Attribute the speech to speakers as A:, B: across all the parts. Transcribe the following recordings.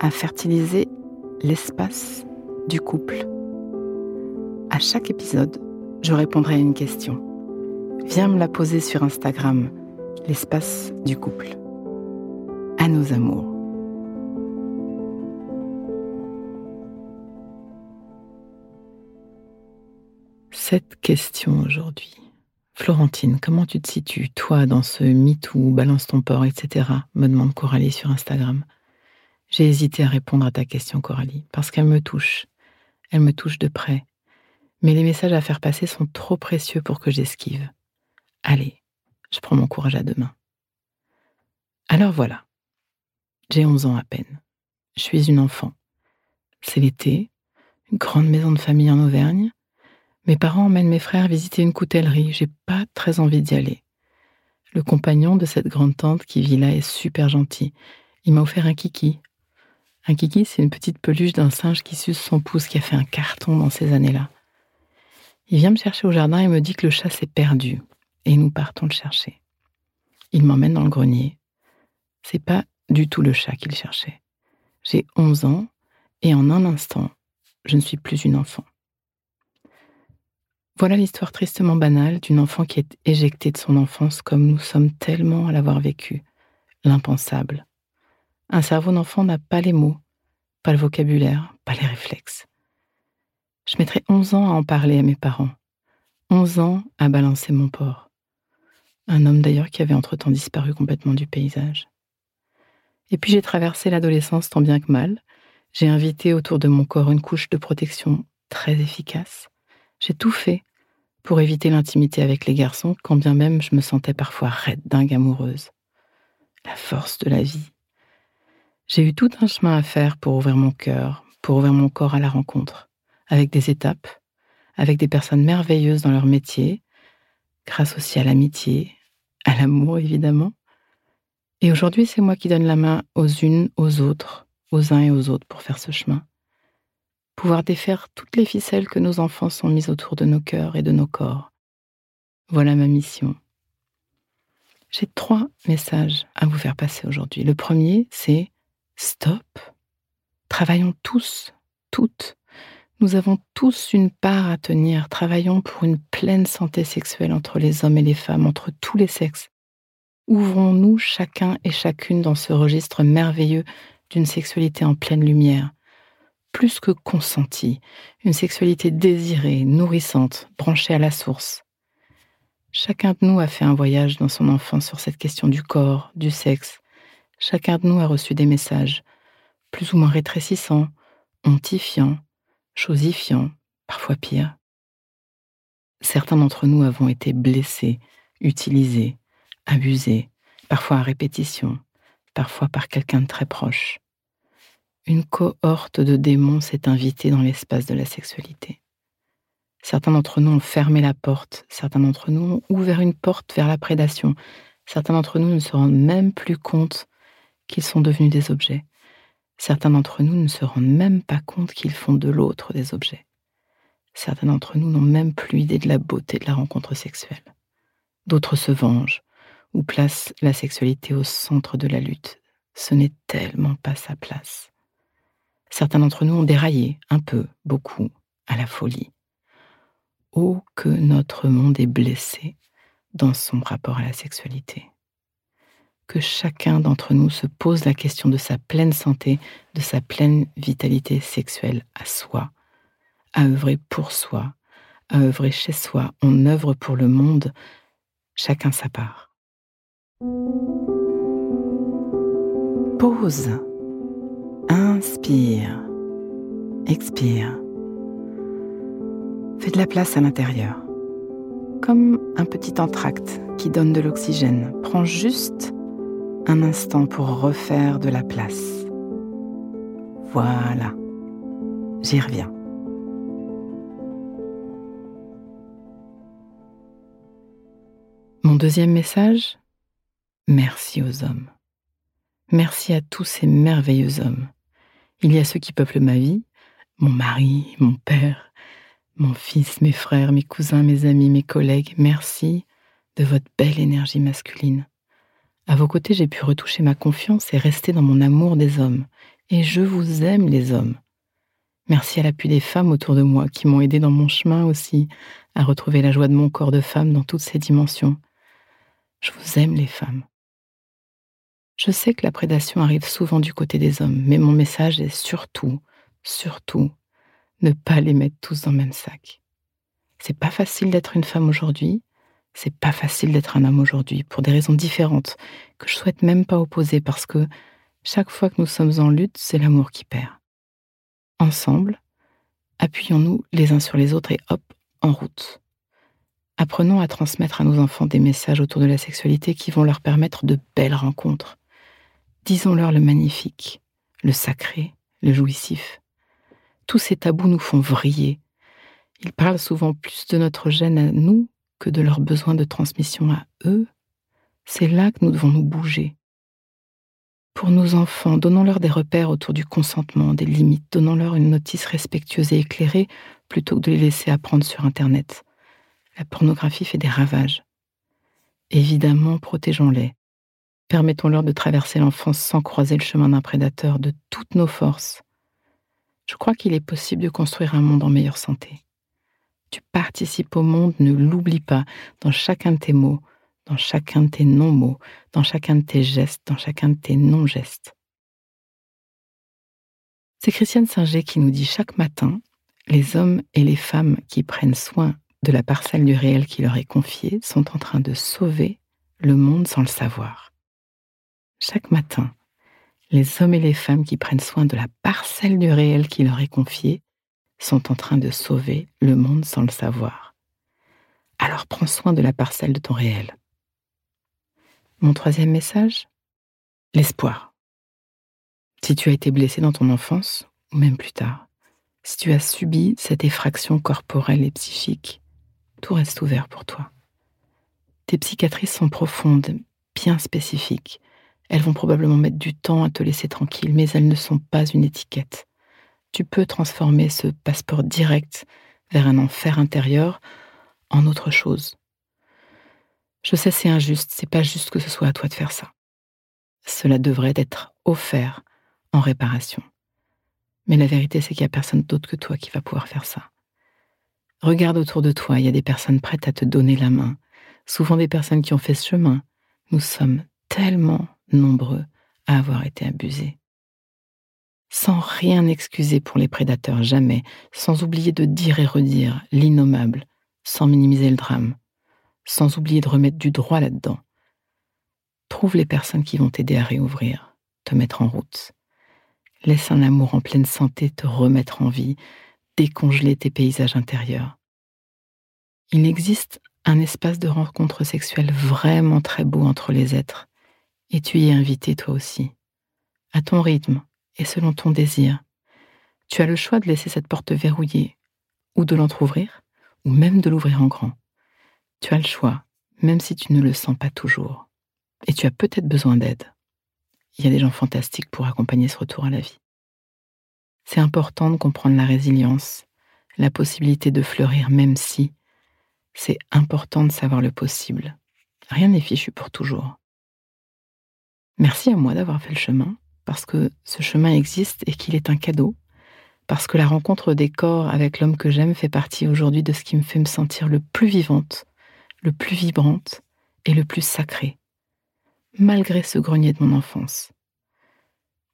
A: à fertiliser l'espace du couple. À chaque épisode, je répondrai à une question. Viens me la poser sur Instagram, l'espace du couple. À nos amours. Cette question aujourd'hui. Florentine, comment tu te situes, toi, dans ce MeToo, balance ton port, etc. me demande Coralie sur Instagram. J'ai hésité à répondre à ta question, Coralie, parce qu'elle me touche. Elle me touche de près. Mais les messages à faire passer sont trop précieux pour que j'esquive. Allez, je prends mon courage à deux mains. Alors voilà. J'ai 11 ans à peine. Je suis une enfant. C'est l'été, une grande maison de famille en Auvergne. Mes parents emmènent mes frères visiter une coutellerie. J'ai pas très envie d'y aller. Le compagnon de cette grande tante qui vit là est super gentil. Il m'a offert un kiki, un kiki, c'est une petite peluche d'un singe qui suce son pouce, qui a fait un carton dans ces années-là. Il vient me chercher au jardin et me dit que le chat s'est perdu. Et nous partons le chercher. Il m'emmène dans le grenier. C'est pas du tout le chat qu'il cherchait. J'ai 11 ans et en un instant, je ne suis plus une enfant. Voilà l'histoire tristement banale d'une enfant qui est éjectée de son enfance comme nous sommes tellement à l'avoir vécu, l'impensable, un cerveau d'enfant n'a pas les mots, pas le vocabulaire, pas les réflexes. Je mettrai 11 ans à en parler à mes parents, 11 ans à balancer mon porc. Un homme d'ailleurs qui avait entre-temps disparu complètement du paysage. Et puis j'ai traversé l'adolescence tant bien que mal. J'ai invité autour de mon corps une couche de protection très efficace. J'ai tout fait pour éviter l'intimité avec les garçons, quand bien même je me sentais parfois raide, dingue amoureuse. La force de la vie, j'ai eu tout un chemin à faire pour ouvrir mon cœur, pour ouvrir mon corps à la rencontre, avec des étapes, avec des personnes merveilleuses dans leur métier, grâce aussi à l'amitié, à l'amour évidemment. Et aujourd'hui, c'est moi qui donne la main aux unes, aux autres, aux uns et aux autres pour faire ce chemin. Pouvoir défaire toutes les ficelles que nos enfants sont mises autour de nos cœurs et de nos corps. Voilà ma mission. J'ai trois messages à vous faire passer aujourd'hui. Le premier, c'est Stop. Travaillons tous, toutes. Nous avons tous une part à tenir. Travaillons pour une pleine santé sexuelle entre les hommes et les femmes, entre tous les sexes. Ouvrons-nous chacun et chacune dans ce registre merveilleux d'une sexualité en pleine lumière. Plus que consentie, une sexualité désirée, nourrissante, branchée à la source. Chacun de nous a fait un voyage dans son enfance sur cette question du corps, du sexe, Chacun de nous a reçu des messages, plus ou moins rétrécissants, hontifiants, chosifiants, parfois pires. Certains d'entre nous avons été blessés, utilisés, abusés, parfois à répétition, parfois par quelqu'un de très proche. Une cohorte de démons s'est invitée dans l'espace de la sexualité. Certains d'entre nous ont fermé la porte, certains d'entre nous ont ouvert une porte vers la prédation, certains d'entre nous ne se rendent même plus compte qu'ils sont devenus des objets. Certains d'entre nous ne se rendent même pas compte qu'ils font de l'autre des objets. Certains d'entre nous n'ont même plus idée de la beauté de la rencontre sexuelle. D'autres se vengent ou placent la sexualité au centre de la lutte. Ce n'est tellement pas sa place. Certains d'entre nous ont déraillé, un peu, beaucoup, à la folie. Oh, que notre monde est blessé dans son rapport à la sexualité. Que chacun d'entre nous se pose la question de sa pleine santé, de sa pleine vitalité sexuelle à soi, à œuvrer pour soi, à œuvrer chez soi. On œuvre pour le monde, chacun sa part. Pause. Inspire. Expire. Fais de la place à l'intérieur. Comme un petit entracte qui donne de l'oxygène. Prends juste un instant pour refaire de la place. Voilà. J'y reviens. Mon deuxième message, merci aux hommes. Merci à tous ces merveilleux hommes. Il y a ceux qui peuplent ma vie, mon mari, mon père, mon fils, mes frères, mes cousins, mes amis, mes collègues. Merci de votre belle énergie masculine. À vos côtés, j'ai pu retoucher ma confiance et rester dans mon amour des hommes. Et je vous aime, les hommes. Merci à l'appui des femmes autour de moi qui m'ont aidé dans mon chemin aussi à retrouver la joie de mon corps de femme dans toutes ses dimensions. Je vous aime, les femmes. Je sais que la prédation arrive souvent du côté des hommes, mais mon message est surtout, surtout, ne pas les mettre tous dans le même sac. C'est pas facile d'être une femme aujourd'hui, c'est pas facile d'être un homme aujourd'hui, pour des raisons différentes, que je souhaite même pas opposer, parce que chaque fois que nous sommes en lutte, c'est l'amour qui perd. Ensemble, appuyons-nous les uns sur les autres et hop, en route. Apprenons à transmettre à nos enfants des messages autour de la sexualité qui vont leur permettre de belles rencontres. Disons-leur le magnifique, le sacré, le jouissif. Tous ces tabous nous font vriller. Ils parlent souvent plus de notre gêne à nous que de leurs besoins de transmission à eux. C'est là que nous devons nous bouger. Pour nos enfants, donnons-leur des repères autour du consentement, des limites, donnons-leur une notice respectueuse et éclairée plutôt que de les laisser apprendre sur Internet. La pornographie fait des ravages. Évidemment, protégeons-les. Permettons-leur de traverser l'enfance sans croiser le chemin d'un prédateur de toutes nos forces. Je crois qu'il est possible de construire un monde en meilleure santé. Tu participes au monde, ne l'oublie pas, dans chacun de tes mots, dans chacun de tes non-mots, dans chacun de tes gestes, dans chacun de tes non-gestes. C'est Christiane Singer qui nous dit chaque matin, les hommes et les femmes qui prennent soin de la parcelle du réel qui leur est confiée sont en train de sauver le monde sans le savoir. Chaque matin, les hommes et les femmes qui prennent soin de la parcelle du réel qui leur est confiée sont en train de sauver le monde sans le savoir. Alors prends soin de la parcelle de ton réel. Mon troisième message? L'espoir. Si tu as été blessé dans ton enfance, ou même plus tard, si tu as subi cette effraction corporelle et psychique, tout reste ouvert pour toi. Tes psychiatrices sont profondes, bien spécifiques. Elles vont probablement mettre du temps à te laisser tranquille, mais elles ne sont pas une étiquette. Tu peux transformer ce passeport direct vers un enfer intérieur en autre chose. Je sais c'est injuste, c'est pas juste que ce soit à toi de faire ça. Cela devrait être offert en réparation. Mais la vérité c'est qu'il n'y a personne d'autre que toi qui va pouvoir faire ça. Regarde autour de toi, il y a des personnes prêtes à te donner la main, souvent des personnes qui ont fait ce chemin. Nous sommes tellement nombreux à avoir été abusés. Sans rien excuser pour les prédateurs, jamais, sans oublier de dire et redire l'innommable, sans minimiser le drame, sans oublier de remettre du droit là-dedans. Trouve les personnes qui vont t'aider à réouvrir, te mettre en route. Laisse un amour en pleine santé te remettre en vie, décongeler tes paysages intérieurs. Il existe un espace de rencontre sexuelle vraiment très beau entre les êtres, et tu y es invité toi aussi, à ton rythme et selon ton désir. Tu as le choix de laisser cette porte verrouillée, ou de l'entr'ouvrir, ou même de l'ouvrir en grand. Tu as le choix, même si tu ne le sens pas toujours. Et tu as peut-être besoin d'aide. Il y a des gens fantastiques pour accompagner ce retour à la vie. C'est important de comprendre la résilience, la possibilité de fleurir même si. C'est important de savoir le possible. Rien n'est fichu pour toujours. Merci à moi d'avoir fait le chemin, parce que ce chemin existe et qu'il est un cadeau, parce que la rencontre des corps avec l'homme que j'aime fait partie aujourd'hui de ce qui me fait me sentir le plus vivante, le plus vibrante et le plus sacré. malgré ce grenier de mon enfance.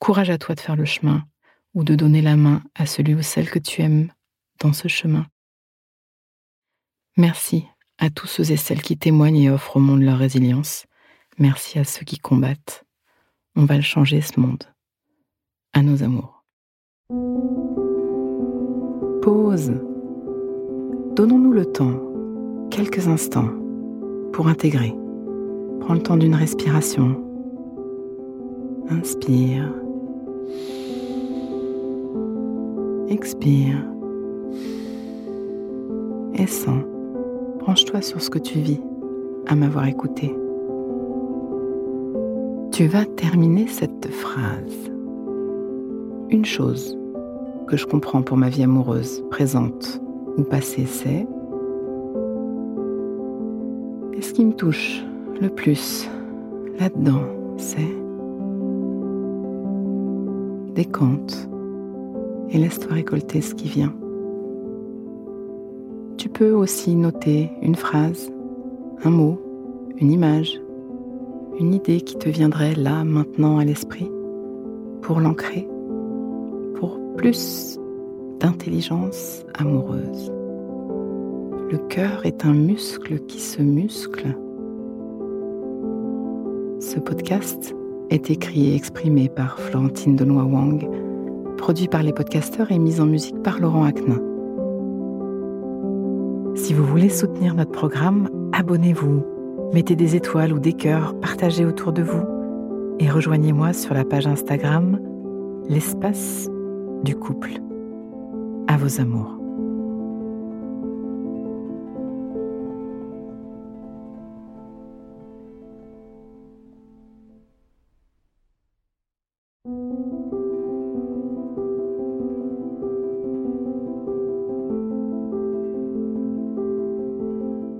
A: Courage à toi de faire le chemin ou de donner la main à celui ou celle que tu aimes dans ce chemin. Merci à tous ceux et celles qui témoignent et offrent au monde leur résilience. Merci à ceux qui combattent. On va le changer ce monde. À nos amours. Pause. Donnons-nous le temps, quelques instants, pour intégrer. Prends le temps d'une respiration. Inspire. Expire. Et sens. Branche-toi sur ce que tu vis à m'avoir écouté. Tu vas terminer cette phrase. Une chose que je comprends pour ma vie amoureuse, présente ou passée, c'est Et ce qui me touche le plus là-dedans, c'est Décante et laisse-toi récolter ce qui vient. Tu peux aussi noter une phrase, un mot, une image, une idée qui te viendrait là, maintenant à l'esprit, pour l'ancrer, pour plus d'intelligence amoureuse. Le cœur est un muscle qui se muscle. Ce podcast est écrit et exprimé par Florentine Denois Wang, produit par les podcasteurs et mis en musique par Laurent Aknin. Si vous voulez soutenir notre programme, abonnez-vous Mettez des étoiles ou des cœurs, partagez autour de vous et rejoignez-moi sur la page Instagram L'espace du couple. À vos amours.